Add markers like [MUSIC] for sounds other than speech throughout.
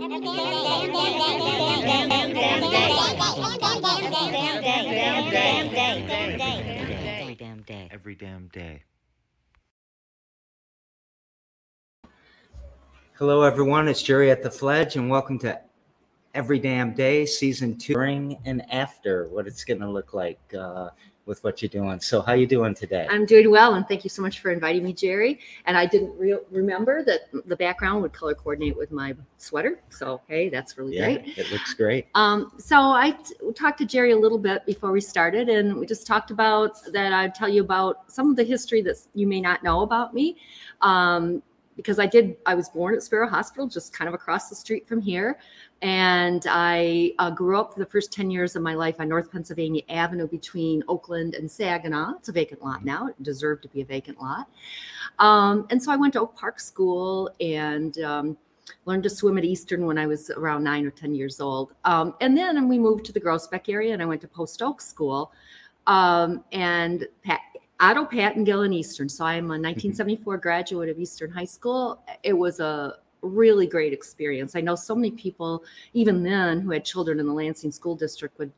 Every damn day. Hello, everyone. It's Jerry at the Fledge, and welcome to Every Damn Day, Season Two, during and after what it's going to look like uh, with what you're doing. So, how you doing today? I'm doing well, and thank you so much for inviting me, Jerry. And I didn't re- remember that the background would color coordinate with my sweater. So, hey, that's really yeah, great. it looks great. Um, so I t- talked to Jerry a little bit before we started, and we just talked about that. I'd tell you about some of the history that you may not know about me. Um, because I did, I was born at Sparrow Hospital, just kind of across the street from here. And I uh, grew up for the first 10 years of my life on North Pennsylvania Avenue between Oakland and Saginaw. It's a vacant lot now, it deserved to be a vacant lot. Um, and so I went to Oak Park School and um, learned to swim at Eastern when I was around nine or 10 years old. Um, and then we moved to the Groesbeck area and I went to Post Oak School. Um, and Pat, Otto Pattengill and Eastern. So I'm a 1974 graduate of Eastern High School. It was a really great experience. I know so many people, even then, who had children in the Lansing School District would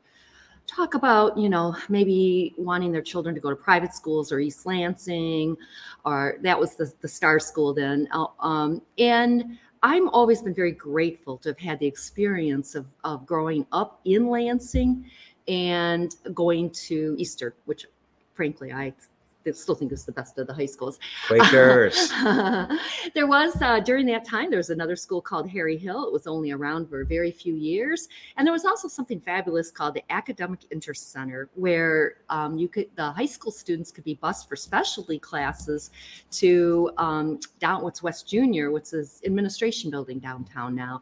talk about, you know, maybe wanting their children to go to private schools or East Lansing, or that was the, the star school then. Um, and I'm always been very grateful to have had the experience of, of growing up in Lansing and going to Eastern, which frankly I still think it's the best of the high schools. Quakers. [LAUGHS] there was uh, during that time there was another school called Harry Hill. It was only around for a very few years, and there was also something fabulous called the Academic Intercenter, where um, you could the high school students could be bused for specialty classes to um, down what's West Junior, which is administration building downtown now,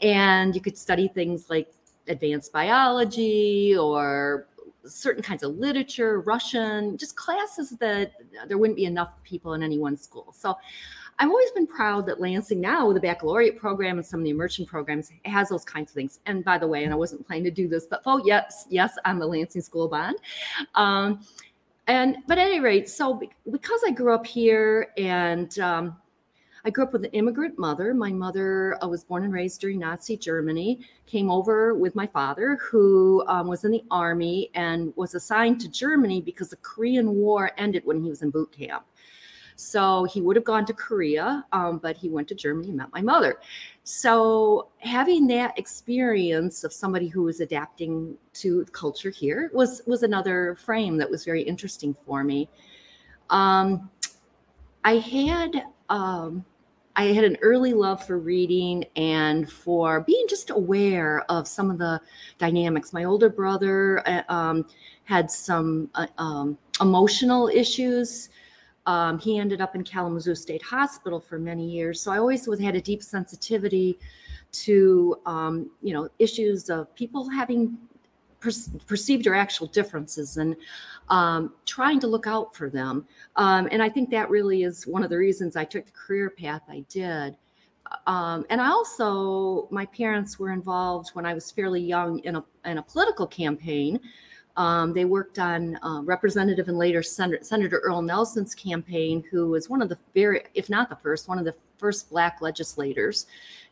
and you could study things like advanced biology or certain kinds of literature, Russian, just classes that there wouldn't be enough people in any one school. So I've always been proud that Lansing now with the baccalaureate program and some of the immersion programs has those kinds of things. And by the way, and I wasn't planning to do this, but oh yes, yes, I'm the Lansing School Bond. Um, and but at any rate, so because I grew up here and um, I grew up with an immigrant mother. My mother uh, was born and raised during Nazi Germany, came over with my father, who um, was in the army and was assigned to Germany because the Korean War ended when he was in boot camp. So he would have gone to Korea, um, but he went to Germany and met my mother. So having that experience of somebody who was adapting to culture here was was another frame that was very interesting for me. Um, I had um, I had an early love for reading and for being just aware of some of the dynamics. My older brother uh, um, had some uh, um, emotional issues. Um, he ended up in Kalamazoo State Hospital for many years. So I always had a deep sensitivity to, um, you know, issues of people having per- perceived or actual differences and um, trying to look out for them. Um, and I think that really is one of the reasons I took the career path I did. Um, and I also, my parents were involved when I was fairly young in a, in a political campaign. Um, they worked on uh, Representative and later Senator, Senator Earl Nelson's campaign, who was one of the very, if not the first, one of the first Black legislators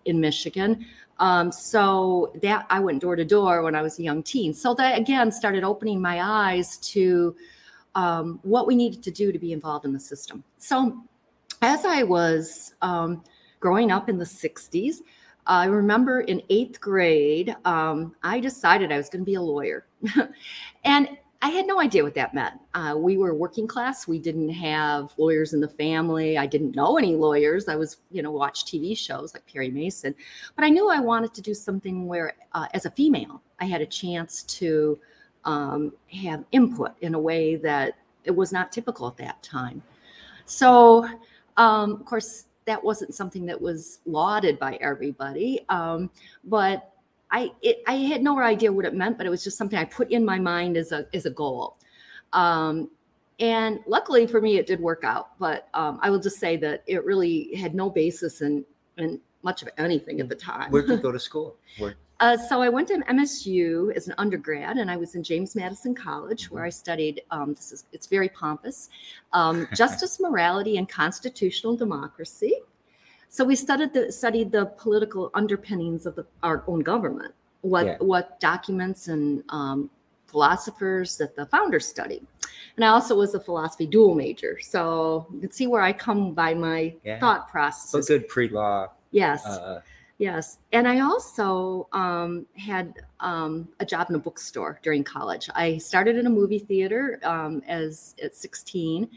in Michigan. Um, so that I went door to door when I was a young teen. So that again started opening my eyes to um, what we needed to do to be involved in the system. So as I was um, growing up in the 60s, I remember in eighth grade, um, I decided I was going to be a lawyer. [LAUGHS] and I had no idea what that meant. Uh, we were working class. We didn't have lawyers in the family. I didn't know any lawyers. I was, you know, watch TV shows like Perry Mason, but I knew I wanted to do something where, uh, as a female, I had a chance to um, have input in a way that it was not typical at that time. So, um, of course, that wasn't something that was lauded by everybody. Um, but I it, I had no idea what it meant, but it was just something I put in my mind as a as a goal. Um, and luckily for me, it did work out. But um, I will just say that it really had no basis in in much of anything at the time. Where did you [LAUGHS] go to school? Uh, so I went to MSU as an undergrad, and I was in James Madison College, where I studied. Um, this is it's very pompous, um, [LAUGHS] justice, morality, and constitutional democracy. So we studied the studied the political underpinnings of the, our own government, what Yeah. what documents and um, philosophers that the founders studied. And I also was a philosophy dual major, so you can see where I come by my Yeah. thought So processes. good pre-law. Yes, Uh, yes. And I also um, had um, a job in a bookstore during college. I started in a movie theater um, as at 16,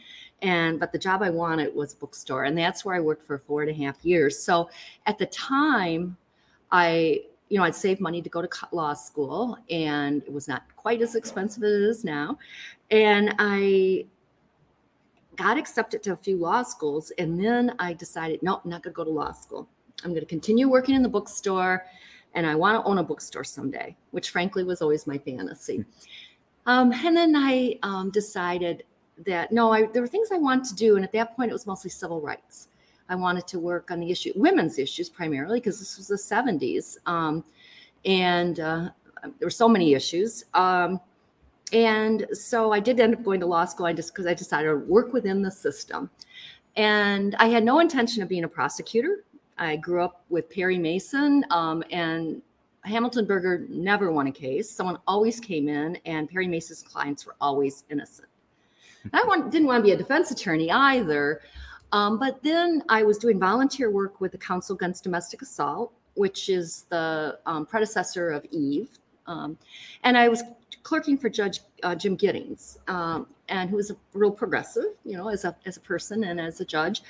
and but the job I wanted was a bookstore, and that's where I worked for four and a half years. So at the time, I you know I'd saved money to go to law school, and it was not quite as expensive as it is now, and I got accepted to a few law schools, and then I decided, no, I'm not going to go to law school. I'm going to continue working in the bookstore, and I want to own a bookstore someday, which frankly was always my fantasy. Um, and then I um, decided that no, I, there were things I wanted to do, and at that point, it was mostly civil rights. I wanted to work on the issue, women's issues primarily, because this was the 70s, um, and uh, there were so many issues. Um, and so I did end up going to law school. I just because I decided to work within the system, and I had no intention of being a prosecutor. I grew up with Perry Mason, um, and Hamilton Berger never won a case. Someone always came in, and Perry Mason's clients were always innocent. I want, didn't want to be a defense attorney either. Um, but then I was doing volunteer work with the Council Against Domestic Assault, which is the um, predecessor of EVE. Um, and I was clerking for Judge uh, Jim Giddings, um, and who was a real progressive, you know, as a as a person and as a judge.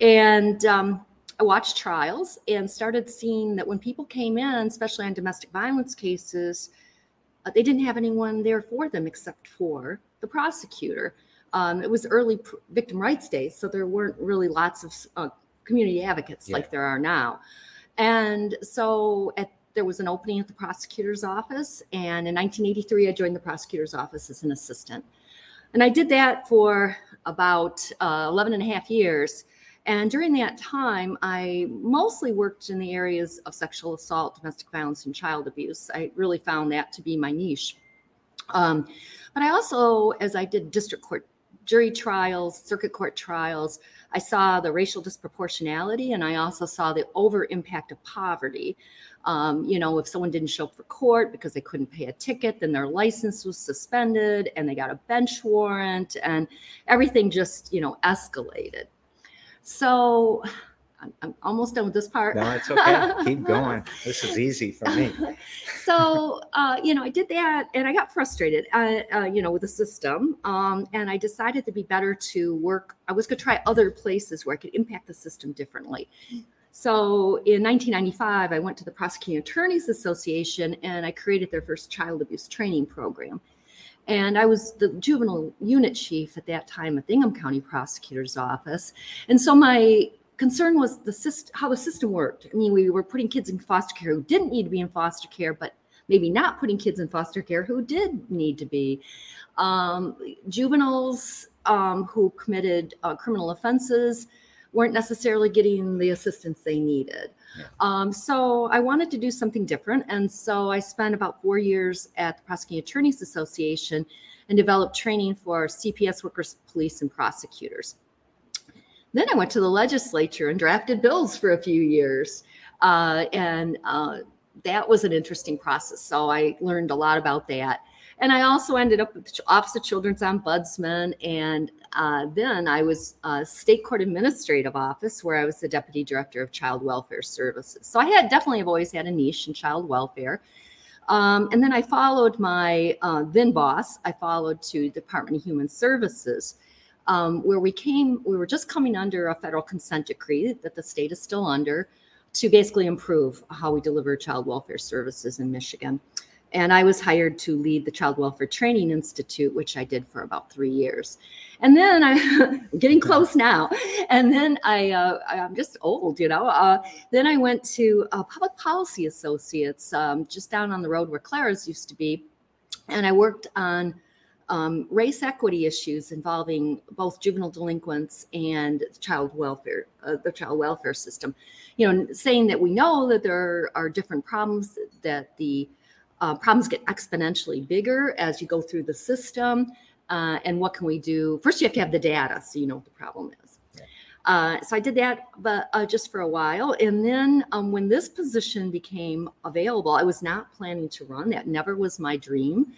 And um, I watched trials and started seeing that when people came in, especially on domestic violence cases, uh, they didn't have anyone there for them except for the prosecutor. Um, it was early pr- victim rights days, so there weren't really lots of uh, community advocates Yeah. like there are now. And so at, there was an opening at the prosecutor's office. And in 1983, I joined the prosecutor's office as an assistant. And I did that for about uh, 11 and a half years. And during that time, I mostly worked in the areas of sexual assault, domestic violence, and child abuse. I really found that to be my niche. Um, but I also, as I did district court jury trials, circuit court trials, I saw the racial disproportionality and I also saw the over impact of poverty. Um, you know, if someone didn't show up for court because they couldn't pay a ticket, then their license was suspended and they got a bench warrant and everything just, you know, escalated. So I'm, I'm almost done with this part. no, it's okay. Keep [LAUGHS] going. This is easy for me. [LAUGHS] so uh, you know i did that and i got frustrated uh, uh, you know with the system um, and i decided to be better to work i was going to try other places where i could impact the system differently so in 1995 i went to the prosecuting attorneys association and i created their first child abuse training program and I was the juvenile unit chief at that time at the Ingham County Prosecutor's Office. And so my concern was the system, how the system worked. I mean, we were putting kids in foster care who didn't need to be in foster care, but maybe not putting kids in foster care who did need to be. Um, juveniles um, who committed uh, criminal offenses weren't necessarily getting the assistance they needed. Yeah. Um, so I wanted to do something different. And so I spent about four years at the Prosecuting Attorneys Association and developed training for CPS workers, police, and prosecutors. Then I went to the legislature and drafted bills for a few years. Uh, and uh, that was an interesting process. So I learned a lot about that. And I also ended up with the Office of Children's Ombudsman. And uh, then I was a state court administrative office where I was the deputy director of child welfare services. So I had definitely have always had a niche in child welfare. Um, and then I followed my uh, then boss, I followed to Department of Human Services um, where we came, we were just coming under a federal consent decree that the state is still under to basically improve how we deliver child welfare services in Michigan. And I was hired to lead the Child Welfare Training Institute, which I did for about three years. And then I, [LAUGHS] am getting close now. And then I, uh, I'm just old, you know. Uh, then I went to uh, Public Policy Associates, um, just down on the road where Clara's used to be. And I worked on um, race equity issues involving both juvenile delinquents and child welfare, uh, the child welfare system. You know, saying that we know that there are different problems, that the uh, problems get exponentially bigger as you go through the system. Uh, and what can we do? First, you have to have the data so you know what the problem is. Uh, so I did that, but uh, just for a while. And then um, when this position became available, I was not planning to run. That never was my dream,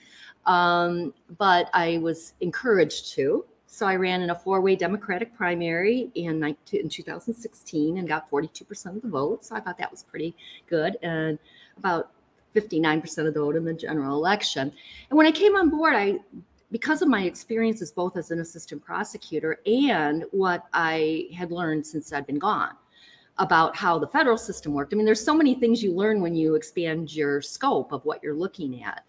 um, but I was encouraged to. So I ran in a four-way Democratic primary in, 19, in 2016 and got 42% of the vote. So I thought that was pretty good, and about 59% of the vote in the general election. And when I came on board, I because of my experiences both as an assistant prosecutor and what I had learned since I'd been gone about how the federal system worked. I mean, there's so many things you learn when you expand your scope of what you're looking at.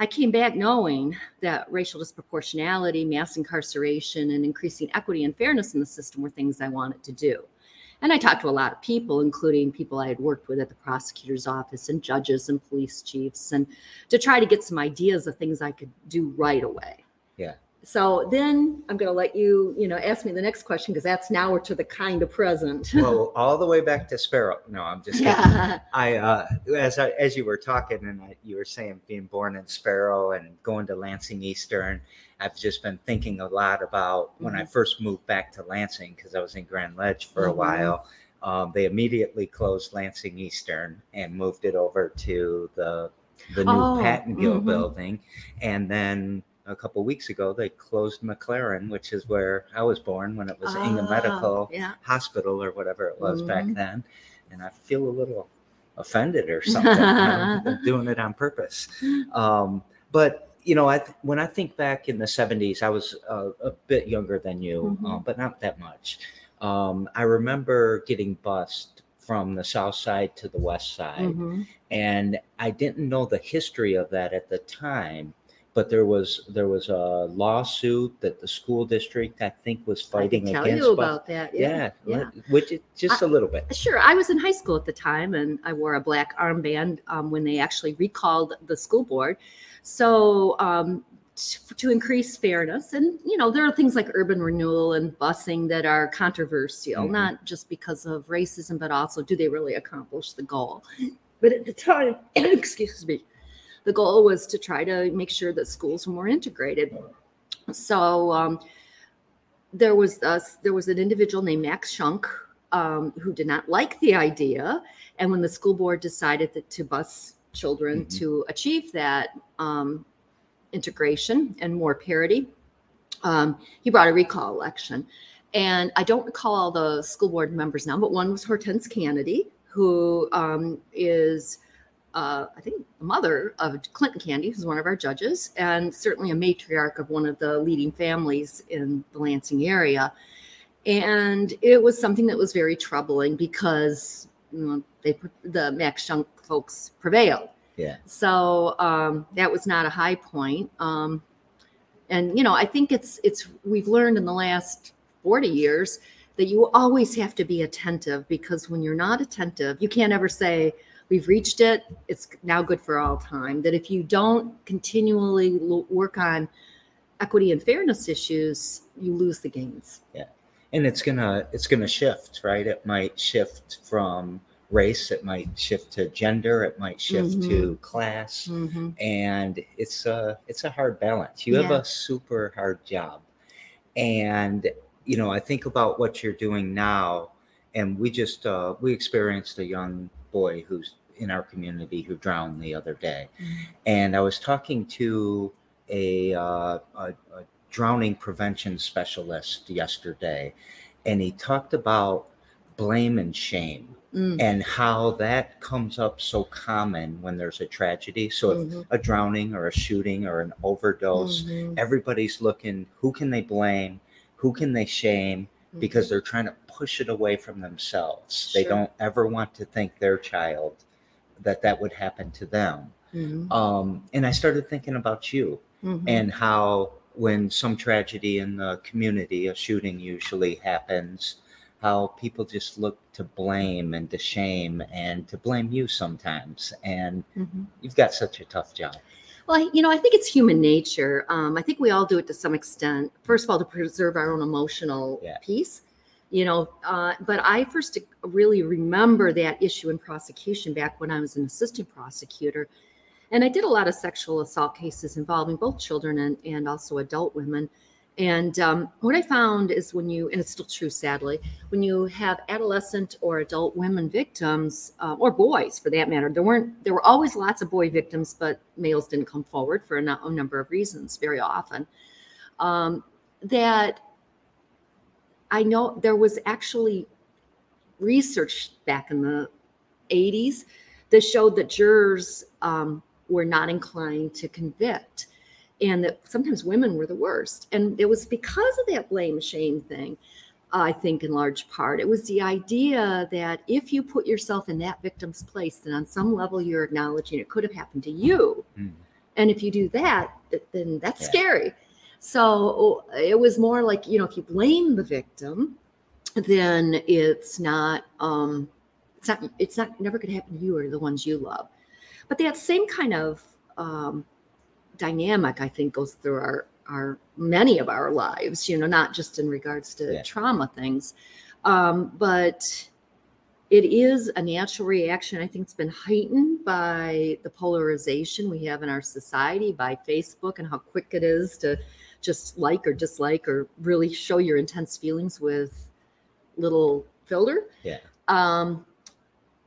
I came back knowing that racial disproportionality, mass incarceration, and increasing equity and fairness in the system were things I wanted to do. And I talked to a lot of people, including people I had worked with at the prosecutor's office and judges and police chiefs, and to try to get some ideas of things I could do right away. So then I'm going to let you, you know, ask me the next question because that's now we're to the kind of present. [LAUGHS] well, all the way back to Sparrow. No, I'm just kidding. yeah. I uh, as I, as you were talking and I, you were saying being born in Sparrow and going to Lansing Eastern, I've just been thinking a lot about when I first moved back to Lansing because I was in Grand Ledge for a Mhm. while. Um, they immediately closed Lansing Eastern and moved it over to the the new Oh, Pattengill mhm. building, and then a couple weeks ago they closed McLaren, which is where I was born when it was Ingham Ah, Medical Yeah. hospital or whatever it was back Mhm. then. And I feel a little offended or something. I'm [LAUGHS] doing it on purpose. Um, but you know, I th- when I think back in the '70s, I was uh, a bit younger than you, Mhm. uh, but not that much. Um, I remember getting bused from the south side to the west side, Mhm. and I didn't know the history of that at the time. But there was there was a lawsuit that the school district I think was I fighting can tell against. you about that. yeah, Yeah. let- which just a little bit. Sure. I was in high school at the time and I wore a black armband um, when they actually recalled the school board. So, um, t- to increase fairness, and you know, there are things like urban renewal and busing that are controversial, Mhm. not just because of racism, but also do they really accomplish the goal? But at the time, [CLEARS THROAT] excuse me, the goal was to try to make sure that schools were more integrated. So, um, there was us there was an individual named Max Shunk um, who did not like the idea, and when the school board decided that to bus children Mhm. to achieve that um, integration and more parity, um, he brought a recall election. And I don't recall all the school board members now, but one was Hortense Canady, who um, is uh, I think the mother of Clinton Canady, who's one of our judges, and certainly a matriarch of one of the leading families in the Lansing area. And it was something that was very troubling because you know, they the Max Shunk folks prevailed. Yeah. So um, that was not a high point. Um, and you know, I think it's it's we've learned in the last 40 years that you always have to be attentive because when you're not attentive, you can't ever say, we've reached it it's now good for all time that if you don't continually lo- work on equity and fairness issues you lose the gains. Yeah. and it's gonna it's gonna shift right? It might shift from race it might shift to gender it might shift to class. Mm-hmm. and it's a it's a hard balance. You have a super hard job. And you know i think about what you're doing now and we just uh, we experienced a young boy who's in our community who drowned the other day. And i was talking to a, uh, a, a drowning prevention specialist yesterday and he talked about blame and shame Mm. and how that comes up so common when there's a tragedy. So if Mhm. a drowning or a shooting or an overdose Mhm. everybody's looking who can they blame? Who can they shame? Because they're trying to push it away from themselves. They don't ever want to think their child that that would happen to them Mhm. um, and i started thinking about you Mhm. and how when some tragedy in the community a shooting usually happens how people just look to blame and to shame and to blame you sometimes and Mhm. you've got such a tough job Well, you know, I think it's human nature. Um, I think we all do it to some extent. First of all, to preserve our own emotional Yeah. peace, you know. Uh, but I first really remember that issue in prosecution back when I was an assistant prosecutor. And I did a lot of sexual assault cases involving both children and, and also adult women. And um, what I found is when you, and it's still true, sadly, when you have adolescent or adult women victims, uh, or boys for that matter, there weren't, there were always lots of boy victims, but males didn't come forward for a, number of reasons very often. Um, that I know there was actually research back in the 80s that showed that jurors um, were not inclined to convict and that sometimes women were the worst. And it was because of that blame shame thing, I think, in large part. It was the idea that if you put yourself in that victim's place, then on some level you're acknowledging it could have happened to you. Mm. And if you do that, then that's Yeah. scary. So it was more like, you know, if you blame the victim, then it's not, um, it's not, it's not never going to happen to you or the ones you love. But that same kind of um, dynamic, I think, goes through our our many of our lives. You know, not just in regards to Yeah. trauma things, um, but it is a natural reaction. I think it's been heightened by the polarization we have in our society, by Facebook, and how quick it is to just like or dislike or really show your intense feelings with little filter. Yeah. Um,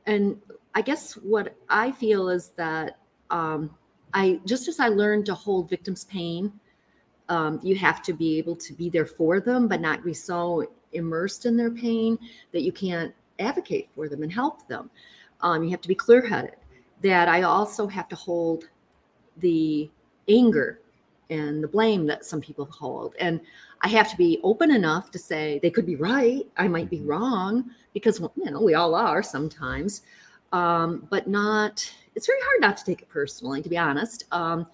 and I guess what I feel is that um, I just as I learned to hold victims' pain, um, you have to be able to be there for them, but not be so immersed in their pain that you can't advocate for them and help them. Um, you have to be clear-headed. That I also have to hold the anger and the blame that some people hold, and I have to be open enough to say they could be right, I might be Mhm. wrong, because you know we all are sometimes, um, but not. It's very hard not to take it personally, to be honest. Um,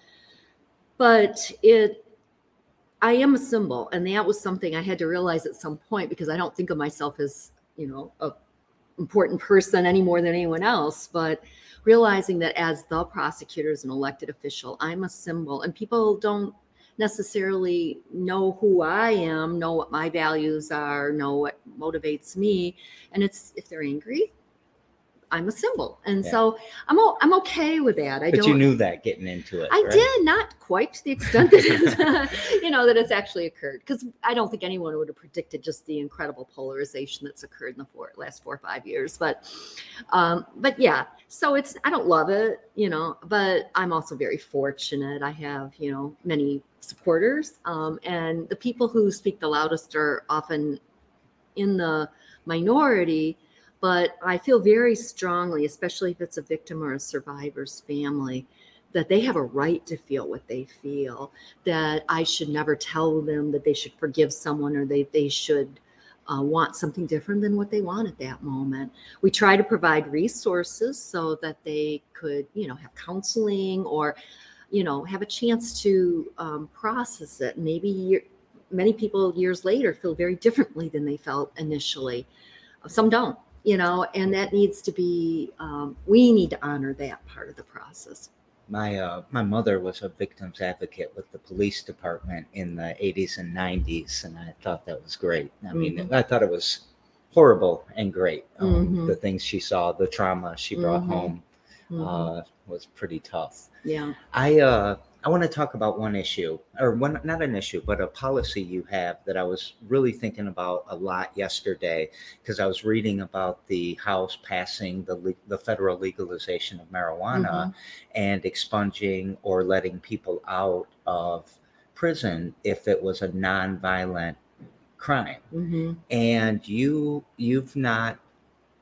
but it I am a symbol, and that was something I had to realize at some point because I don't think of myself as, you know, a important person any more than anyone else. But realizing that as the prosecutor, as an elected official, I'm a symbol, and people don't necessarily know who I am, know what my values are, know what motivates me, and it's if they're angry, I'm a symbol, and Yeah. so I'm o- I'm okay with that. I But don't. you knew that getting into it. I right? did not quite to the extent that it's, [LAUGHS] you know that it's actually occurred because I don't think anyone would have predicted just the incredible polarization that's occurred in the four, last four or five years. But, um, but yeah, so it's I don't love it, you know, but I'm also very fortunate. I have you know many supporters, um, and the people who speak the loudest are often in the minority. But I feel very strongly, especially if it's a victim or a survivor's family, that they have a right to feel what they feel that i should never tell them that they should forgive someone or they, they should uh, want something different than what they want at that moment. We try to provide resources so that they could you know have counseling or you know have a chance to um, process it. Maybe many people years later feel very differently than they felt initially. Some don't you know and that needs to be um, we need to honor that part of the process my uh, my mother was a victims advocate with the police department in the 80s and 90s and i thought that was great i mean Mhm. i thought it was horrible and great um, Mhm. the things she saw the trauma she brought Mhm. home Mhm. uh, was pretty tough yeah i uh, i want to talk about one issue or one not an issue but a policy you have that i was really thinking about a lot yesterday because i was reading about the house passing the the federal legalization of marijuana Mhm. and expunging or letting people out of prison if it was a non-violent crime hmm and you you've not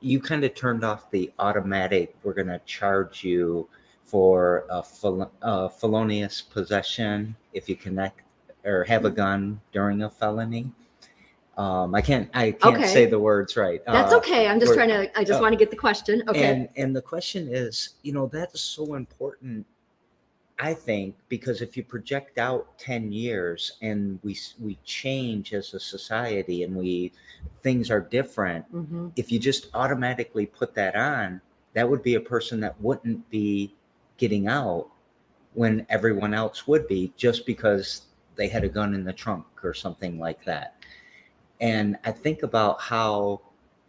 you kind of turned off the automatic we're going to charge you for a, fel- a felonious possession if you connect or have a gun during a felony um i can't i can't Okay. say the words right That's Uh, okay. I'm just trying to. I just oh. want to get the question. Okay. and and the question is, you know, that is so important. I think because if you project out ten years and we we change as a society and we things are different, hmm if you just automatically put that on, that would be a person that wouldn't be getting out when everyone else would be just because they had a gun in the trunk or something like that. And I think about how,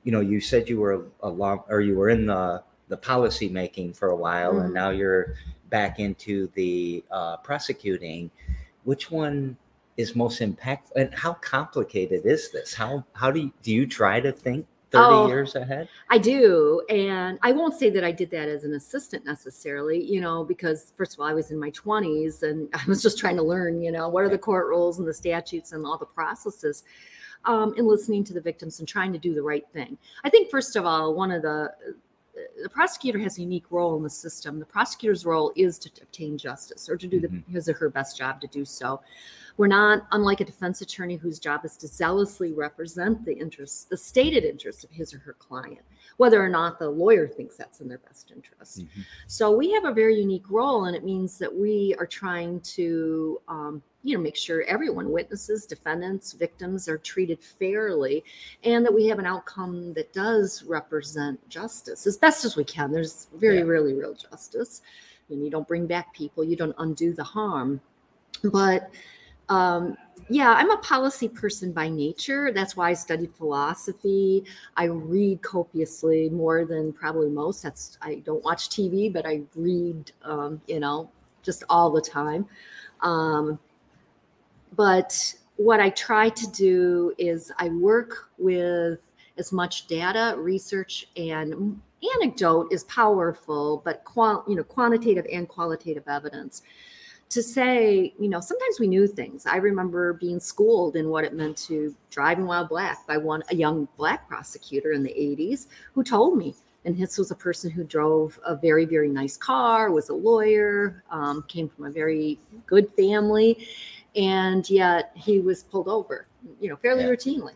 you know, you said you were a long or you were in the the policy making for a while, and Mhm. now you're back into the uh, prosecuting. Which one is most impactful and how complicated is this how how do you do you try to think 30 Oh. years ahead I do. And I won't say that I did that as an assistant necessarily, you know, because first of all, I was in my 20s and [LAUGHS] I was just trying to learn, you know, what are the court rules and the statutes and all the processes, um, and listening to the victims and trying to do the right thing. I think, first of all, one of the the prosecutor has a unique role in the system. The prosecutor's role is to obtain justice or to do the, Mhm. his or her best job to do so. We're not unlike a defense attorney whose job is to zealously represent the interests, the stated interests of his or her client, whether or not the lawyer thinks that's in their best interest. Mhm. So we have a very unique role, and it means that we are trying to, um, you know, make sure everyone, witnesses, defendants, victims, are treated fairly, and that we have an outcome that does represent justice as best as we can. There's very Yeah. rarely real justice, and you don't bring back people, you don't undo the harm, but um, yeah, I'm a policy person by nature. That's why I studied philosophy. I read copiously more than probably most. That's I don't watch TV, but I read, um, you know, just all the time. Um, but what I try to do is I work with as much data, research, and anecdote is powerful, but qual- you know, quantitative and qualitative evidence to say, you know, sometimes we knew things. I remember being schooled in what it meant to drive driving while black by one a young black prosecutor in the 80s who told me. And this was a person who drove a very, very nice car, was a lawyer, um, came from a very good family, and yet he was pulled over, you know, fairly Yeah. routinely.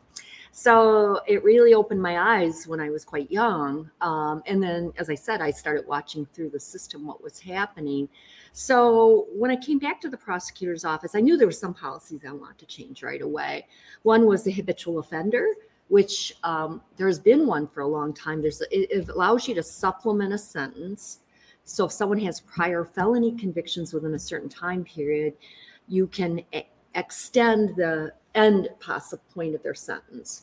So it really opened my eyes when I was quite young. Um, and then, as I said, I started watching through the system what was happening. So when I came back to the prosecutor's office, I knew there were some policies I wanted to change right away. One was the habitual offender, which um, there's been one for a long time. There's it, it allows you to supplement a sentence. So if someone has prior felony convictions within a certain time period, you can extend the end possible point of their sentence.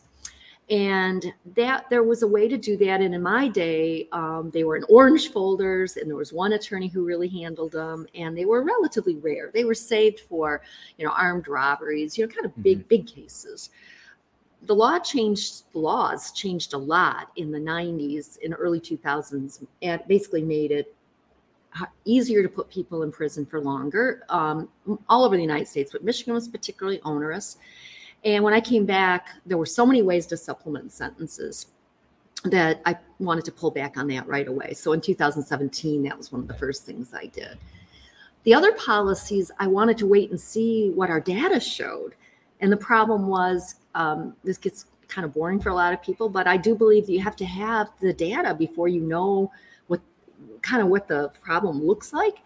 And that there was a way to do that. And in my day um, they were in orange folders and there was one attorney who really handled them and they were relatively rare. They were saved for you know armed robberies you know kind of big big cases. The law changed laws changed a lot in the 90s and early 2000s and basically made it easier to put people in prison for longer um, all over the united states but michigan was particularly onerous and when I came back, there were so many ways to supplement sentences that I wanted to pull back on that right away. So in 2017, that was one of the first things I did. The other policies, I wanted to wait and see what our data showed. And the problem was, um, this gets kind of boring for a lot of people, but I do believe that you have to have the data before you know kind of what the problem looks like.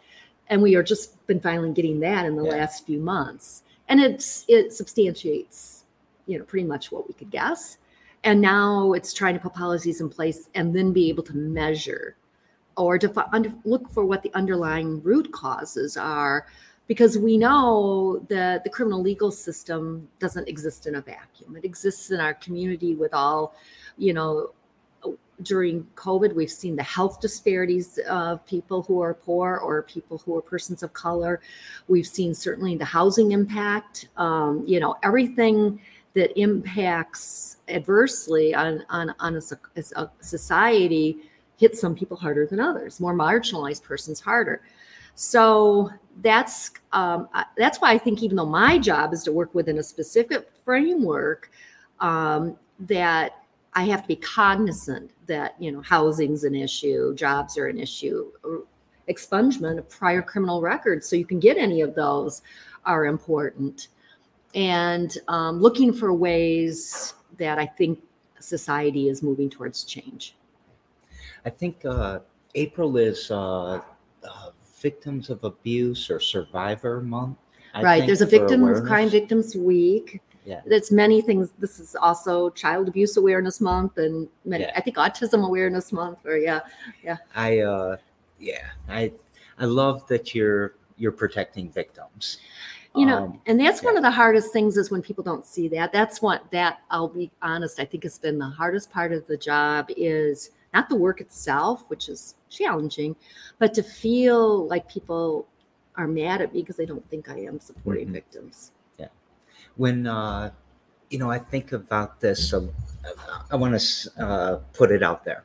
And we are just been finally getting that in the Yeah. last few months and it's it substantiates you know pretty much what we could guess and now it's trying to put policies in place and then be able to measure or to fi- under, look for what the underlying root causes are because we know that the criminal legal system doesn't exist in a vacuum it exists in our community with all you know during covid we've seen the health disparities of people who are poor or people who are persons of color. We've seen certainly the housing impact. Um, you know everything that impacts adversely on on, on a, a society hits some people harder than others. More marginalized persons harder. So that's um, that's why i think even though my job is to work within a specific framework um, that I have to be cognizant that you know housing's an issue, jobs are an issue, expungement of prior criminal records, so you can get any of those, are important, and um, looking for ways that I think society is moving towards change. I think uh, April is uh, uh, Victims of Abuse or Survivor Month. I right? There's a victims crime victims week. Yeah. That's many things. This is also Child Abuse Awareness Month, and many, Yeah. I think Autism Awareness Month. Or yeah, Yeah. I uh, yeah, I I love that you're you're protecting victims. you know Um, and that's one of the hardest things is when people don't see that that's what that i'll be honest i think has been the hardest part of the job is not the work itself which is challenging but to feel like people are mad at me because they don't think i am supporting Mhm. victims when uh, you know I think about this, uh, I want to uh, put it out there: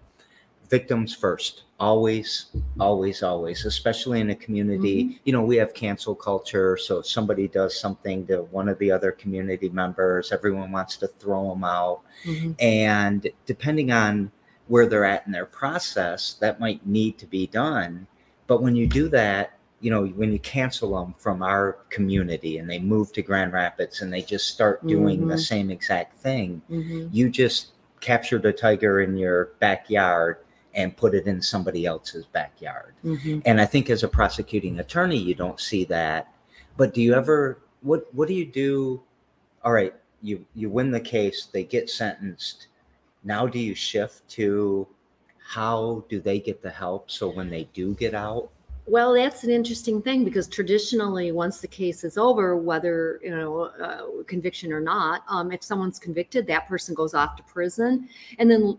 victims first, always, always, always. Especially in a community, you know, we have cancel culture. So if somebody does something to one of the other community members, everyone wants to throw them out. Mhm. And depending on where they're at in their process, that might need to be done. But when you do that, you know, when you cancel them from our community and they move to Grand Rapids and they just start doing the Mhm. same exact thing, Mhm. you just captured a tiger in your backyard and put it in somebody else's backyard. Mhm. And I think as a prosecuting attorney, you don't see that. But do you ever what what do you do? All right, you you win the case, they get sentenced. Now do you shift to how do they get the help so when they do get out? Well, that's an interesting thing because traditionally, once the case is over, whether you know uh, conviction or not, um, if someone's convicted, that person goes off to prison, and then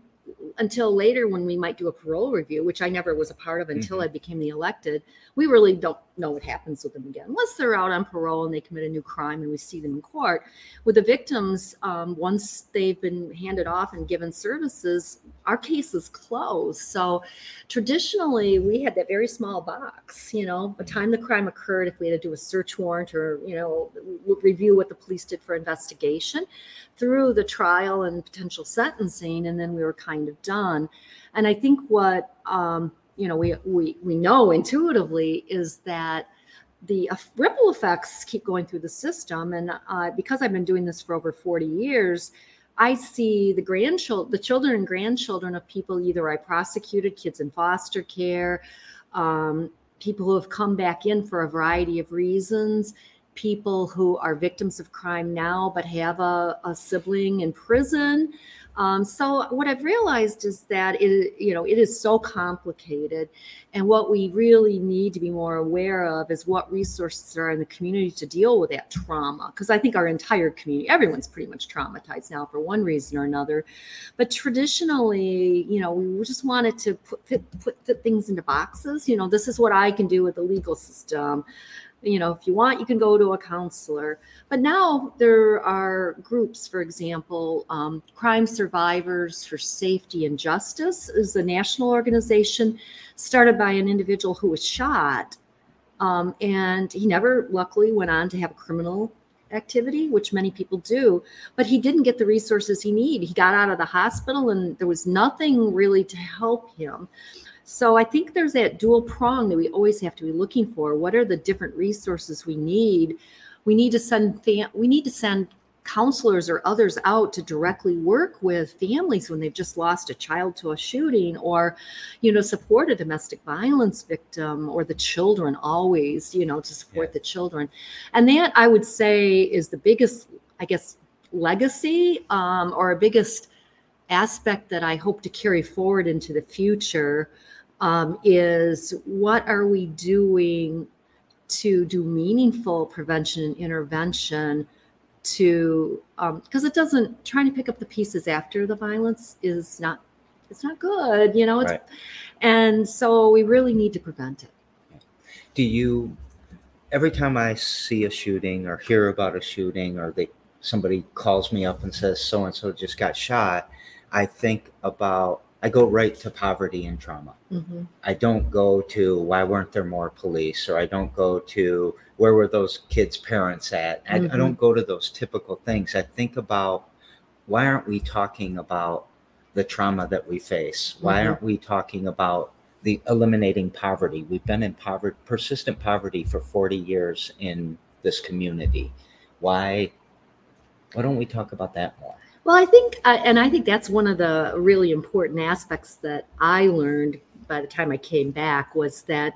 until later, when we might do a parole review, which I never was a part of until Mhm. I became the elected, we really don't know what happens with them again unless they're out on parole and they commit a new crime and we see them in court. With the victims, um, once they've been handed off and given services, our case is closed. So traditionally we had that very small box you know the time the crime occurred if we had to do a search warrant or you know review what the police did for investigation through the trial and potential sentencing and then we were kind of done and i think what um, you know we we we know intuitively is that the ripple effects keep going through the system and uh, because i've been doing this for over 40 years I see the grandchildren, the children and grandchildren of people either I prosecuted, kids in foster care, um, people who have come back in for a variety of reasons, people who are victims of crime now but have a, a sibling in prison. Um, so what I've realized is that it, you know, it is so complicated, and what we really need to be more aware of is what resources are in the community to deal with that trauma. Because I think our entire community, everyone's pretty much traumatized now for one reason or another. But traditionally, you know, we just wanted to put put, put things into boxes. You know, this is what I can do with the legal system you know if you want you can go to a counselor. But now there are groups for example um, crime survivors for safety and justice is a national organization started by an individual who was shot um, and he never luckily went on to have a criminal activity which many people do but he didn't get the resources he needed he got out of the hospital and there was nothing really to help him so I think there's that dual prong that we always have to be looking for. What are the different resources we need? We need to send fam- we need to send counselors or others out to directly work with families when they've just lost a child to a shooting or you know support a domestic violence victim or the children always you know to support Yeah. the children and that i would say is the biggest i guess legacy um, or a biggest aspect that i hope to carry forward into the future um, is what are we doing to do meaningful prevention and intervention to because it doesn't trying to pick up the pieces after the violence is not it's not good you know it's Right. and so we really need to prevent it Do you every time I see a shooting or hear about a shooting or they somebody calls me up and says so and so just got shot, I think about I go right to poverty and trauma. Mhm. I don't go to why weren't there more police or I don't go to where were those kids' parents at. I, I Mhm. don't go to those typical things. I think about why aren't we talking about the trauma that we face? Why Mhm. aren't we talking about the eliminating poverty? We've been in poverty, persistent poverty for 40 years in this community. Why why don't we talk about that more? Well, I think, uh, and I think that's one of the really important aspects that I learned by the time I came back was that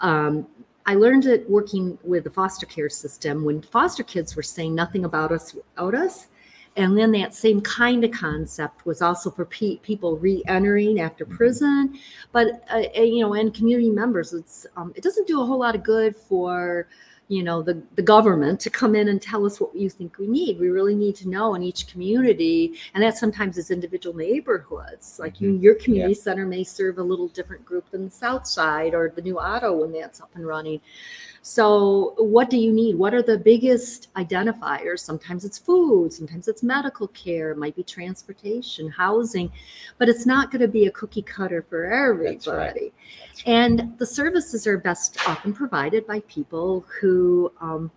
um, I learned it working with the foster care system when foster kids were saying nothing about us without us. And then that same kind of concept was also for pe- people re-entering after prison, but uh, uh, you know, and community members. It's um, it doesn't do a whole lot of good for you know the, the government to come in and tell us what you think we need. We really need to know in each community and that sometimes is individual neighborhoods. Like you mm-hmm. your community center may serve a little different group than the south side or the new Otto when that's up and running So, what do you need? What are the biggest identifiers? Sometimes it's food, sometimes it's medical care, it might be transportation, housing, but it's not going to be a cookie cutter for everybody. That's right. That's right. And the services are best often provided by people who, um,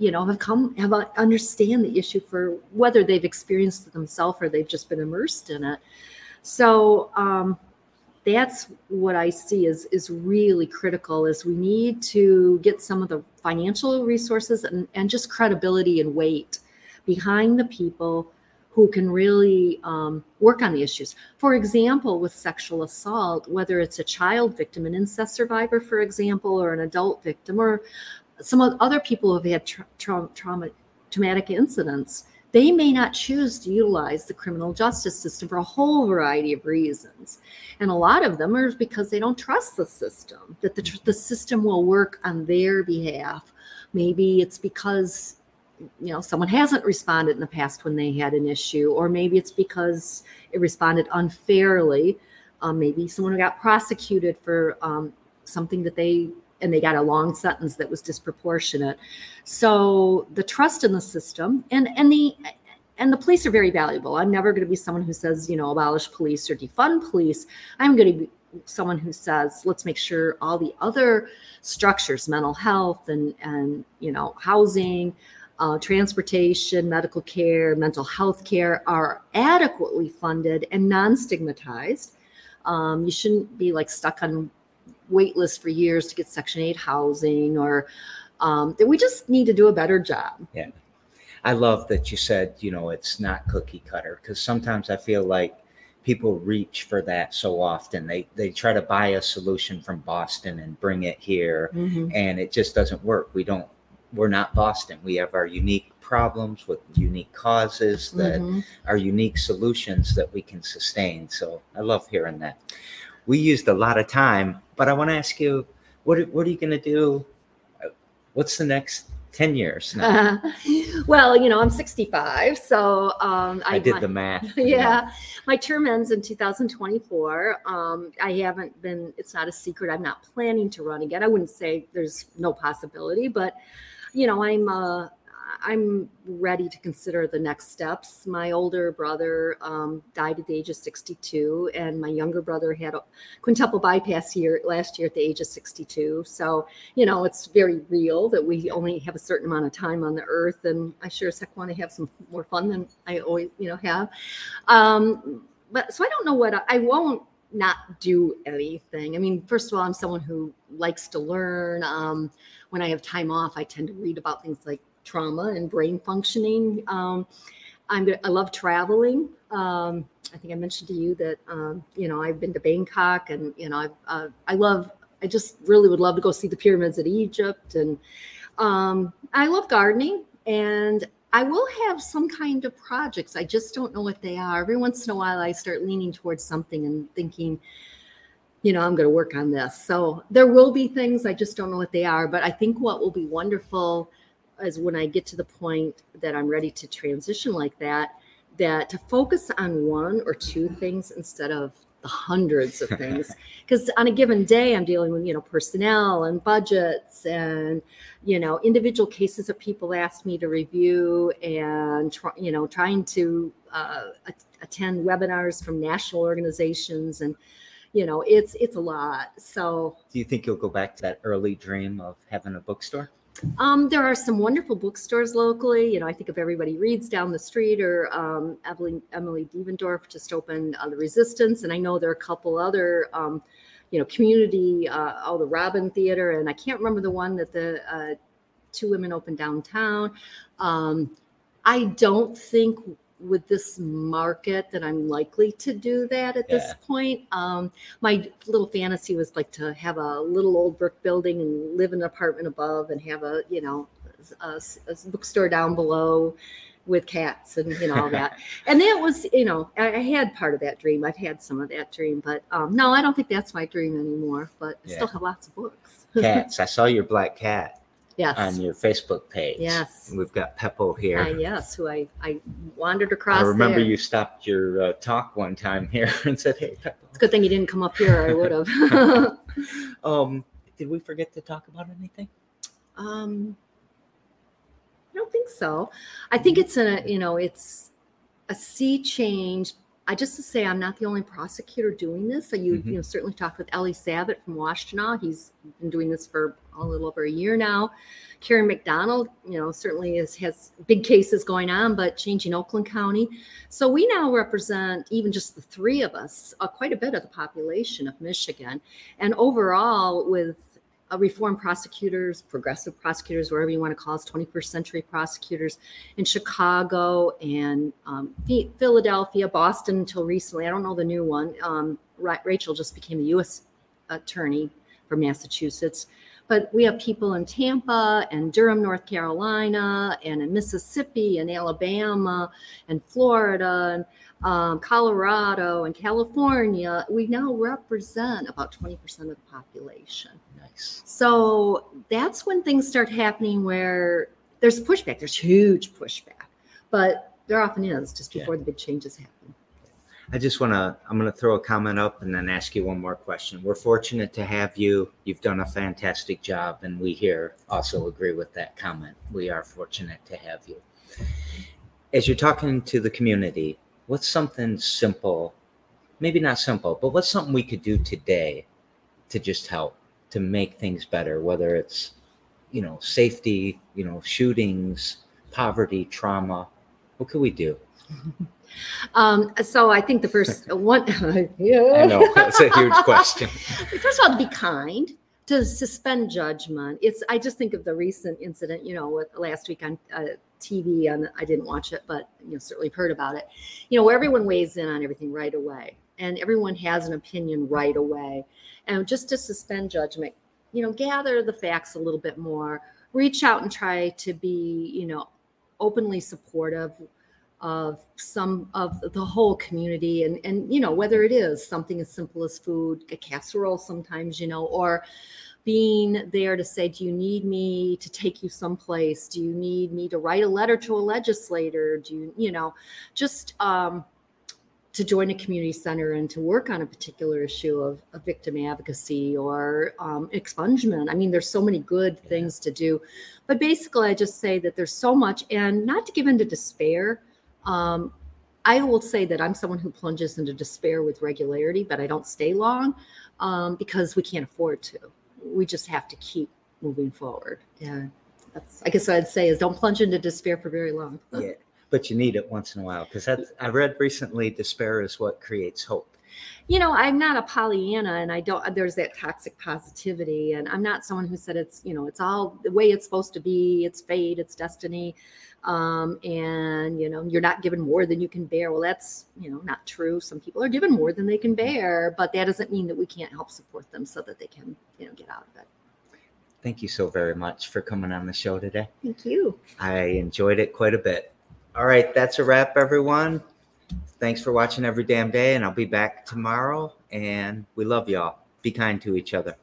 you know, have come have a, understand the issue for whether they've experienced it themselves or they've just been immersed in it. So um, that's what I see is is really critical. Is we need to get some of the financial resources and, and just credibility and weight behind the people who can really um, work on the issues. For example, with sexual assault, whether it's a child victim, an incest survivor, for example, or an adult victim, or some other people who have had tra- tra- trauma, traumatic incidents, they may not choose to utilize the criminal justice system for a whole variety of reasons. And a lot of them are because they don't trust the system, that the, tr- the system will work on their behalf. Maybe it's because you know someone hasn't responded in the past when they had an issue or maybe it's because it responded unfairly um, maybe someone got prosecuted for um, something that they and they got a long sentence that was disproportionate. So the trust in the system and and the and the police are very valuable. I'm never going to be someone who says you know abolish police or defund police. I'm going to be someone who says let's make sure all the other structures mental health and and you know housing uh, transportation, medical care, mental health care are adequately funded and non stigmatized. Um, you shouldn't be like stuck on wait list for years to get Section 8 housing or um, that we just need to do a better job. Yeah. I love that you said, you know, it's not cookie cutter because sometimes I feel like people reach for that so often. They they try to buy a solution from Boston and bring it here Mhm. and it just doesn't work. We don't we're not Boston. We have our unique problems with unique causes that Mhm. are unique solutions that we can sustain. So I love hearing that. We used a lot of time, but I want to ask you, what what are you going to do? What's the next ten years? Now? [LAUGHS] well, you know, I'm 65, so um, I did my- the math. [LAUGHS] yeah my term ends in 2024 um, i haven't been it's not a secret i'm not planning to run again i wouldn't say there's no possibility but you know i'm uh, i'm ready to consider the next steps my older brother um, died at the age of 62 and my younger brother had a quintuple bypass year last year at the age of 62 so you know it's very real that we only have a certain amount of time on the earth and i sure as heck want to have some more fun than i always you know have um, but so I don't know what I, I won't not do anything. I mean, first of all, I'm someone who likes to learn. Um, when I have time off, I tend to read about things like trauma and brain functioning. Um, I'm go- I love traveling. Um, I think I mentioned to you that um, you know I've been to Bangkok, and you know I've, uh, I love. I just really would love to go see the pyramids in Egypt, and um, I love gardening. And I will have some kind of projects. I just don't know what they are. Every once in a while, I start leaning towards something and thinking, you know, I'm going to work on this. So there will be things, I just don't know what they are. But I think what will be wonderful is when I get to the point that I'm ready to transition like that, that to focus on one or two things instead of the hundreds of [LAUGHS] things. Because on a given day, I'm dealing with, you know, personnel and budgets and you know individual cases that people asked me to review and try, you know trying to uh, attend webinars from national organizations and you know it's it's a lot so Do you think you'll go back to that early dream of having a bookstore? Um, there are some wonderful bookstores locally. You know, I think if everybody reads down the street, or um, Emily, Emily Devendorf just opened uh, the Resistance, and I know there are a couple other, um, you know, community, uh, oh, the Robin Theater, and I can't remember the one that the uh, two women opened downtown. Um, I don't think with this market that I'm likely to do that at this point. Um, my little fantasy was like to have a little old brick building and live in an apartment above and have a you know a, a bookstore down below with cats and you know all that. [LAUGHS] And that was you know I, I had part of that dream. I've had some of that dream but um, no i don't think that's my dream anymore but i still have lots of books. [LAUGHS] Cats. I saw your black cat yes on your Facebook page. Yes. We've got Peppo here. Uh, yes who i i wandered across I remember there. you stopped your uh, talk one time [LAUGHS] here and said, "Hey, Peppo." it's a good thing you didn't come up here or i would have [LAUGHS] [LAUGHS] Um, did we forget to talk about anything? Um, I don't think so. I think it's a you know it's a sea change. I just to say I'm not the only prosecutor doing this. So you Mhm. you know certainly talked with Eli Savit from Washtenaw. He's been doing this for a little over a year now. Karen McDonald, you know, certainly is, has big cases going on, but changing Oakland County. So we now represent even just the three of us, uh, quite a bit of the population of Michigan, and overall with uh, reform prosecutors, progressive prosecutors, whatever you want to call us, 21st century prosecutors in Chicago and um, Phi- Philadelphia, Boston until recently. I don't know the new one. Um, Ra- Rachel just became the U.S. attorney for Massachusetts. But we have people in Tampa and Durham, North Carolina, and in Mississippi and Alabama and Florida and um, Colorado and California. We now represent about 20% of the population. Nice. So that's when things start happening where there's pushback. There's huge pushback, but there often is just Yeah. before the big changes happen. I just want to, I'm going to throw a comment up and then ask you one more question. We're fortunate to have you. You've done a fantastic job, and we here also agree with that comment. We are fortunate to have you. As you're talking to the community, what's something simple, maybe not simple, but what's something we could do today to just help, to make things better, whether it's, you know, safety, you know, shootings, poverty, trauma? What could we do? [LAUGHS] Um, so I think the first [LAUGHS] one, [LAUGHS] yeah. I know it's a huge question. [LAUGHS] First of all, to be kind, to suspend judgment. It's. I just think of the recent incident. You know, with last week on uh, TV. On I didn't watch it, but you know, certainly heard about it. You know, where everyone weighs in on everything right away, and everyone has an opinion right away, and just to suspend judgment. You know, gather the facts a little bit more. Reach out and try to be. You know, openly supportive of some of the whole community and and you know whether it is something as simple as food a casserole sometimes you know or being there to say do you need me to take you someplace do you need me to write a letter to a legislator do you you know just um to join a community center and to work on a particular issue of, of victim advocacy or um, expungement. I mean, there's so many good things to do. But basically, I just say that there's so much, and not to give into despair. Um, I will say that I'm someone who plunges into despair with regularity, but I don't stay long um, because we can't afford to. We just have to keep moving forward. Yeah, that's I guess what I'd say is don't plunge into despair for very long. yeah, but you need it once in a while because I read recently despair is what creates hope. You know i'm not a pollyanna and i don't there's that toxic positivity and i'm not someone who said it's you know it's all the way it's supposed to be it's fate it's destiny um, and you know you're not given more than you can bear well that's you know not true some people are given more than they can bear but that doesn't mean that we can't help support them so that they can you know get out of it Thank you so very much for coming on the show today. thank you I enjoyed it quite a bit. All right, that's a wrap, everyone. Thanks for watching every damn day, and I'll be back tomorrow. And we love y'all. Be kind to each other.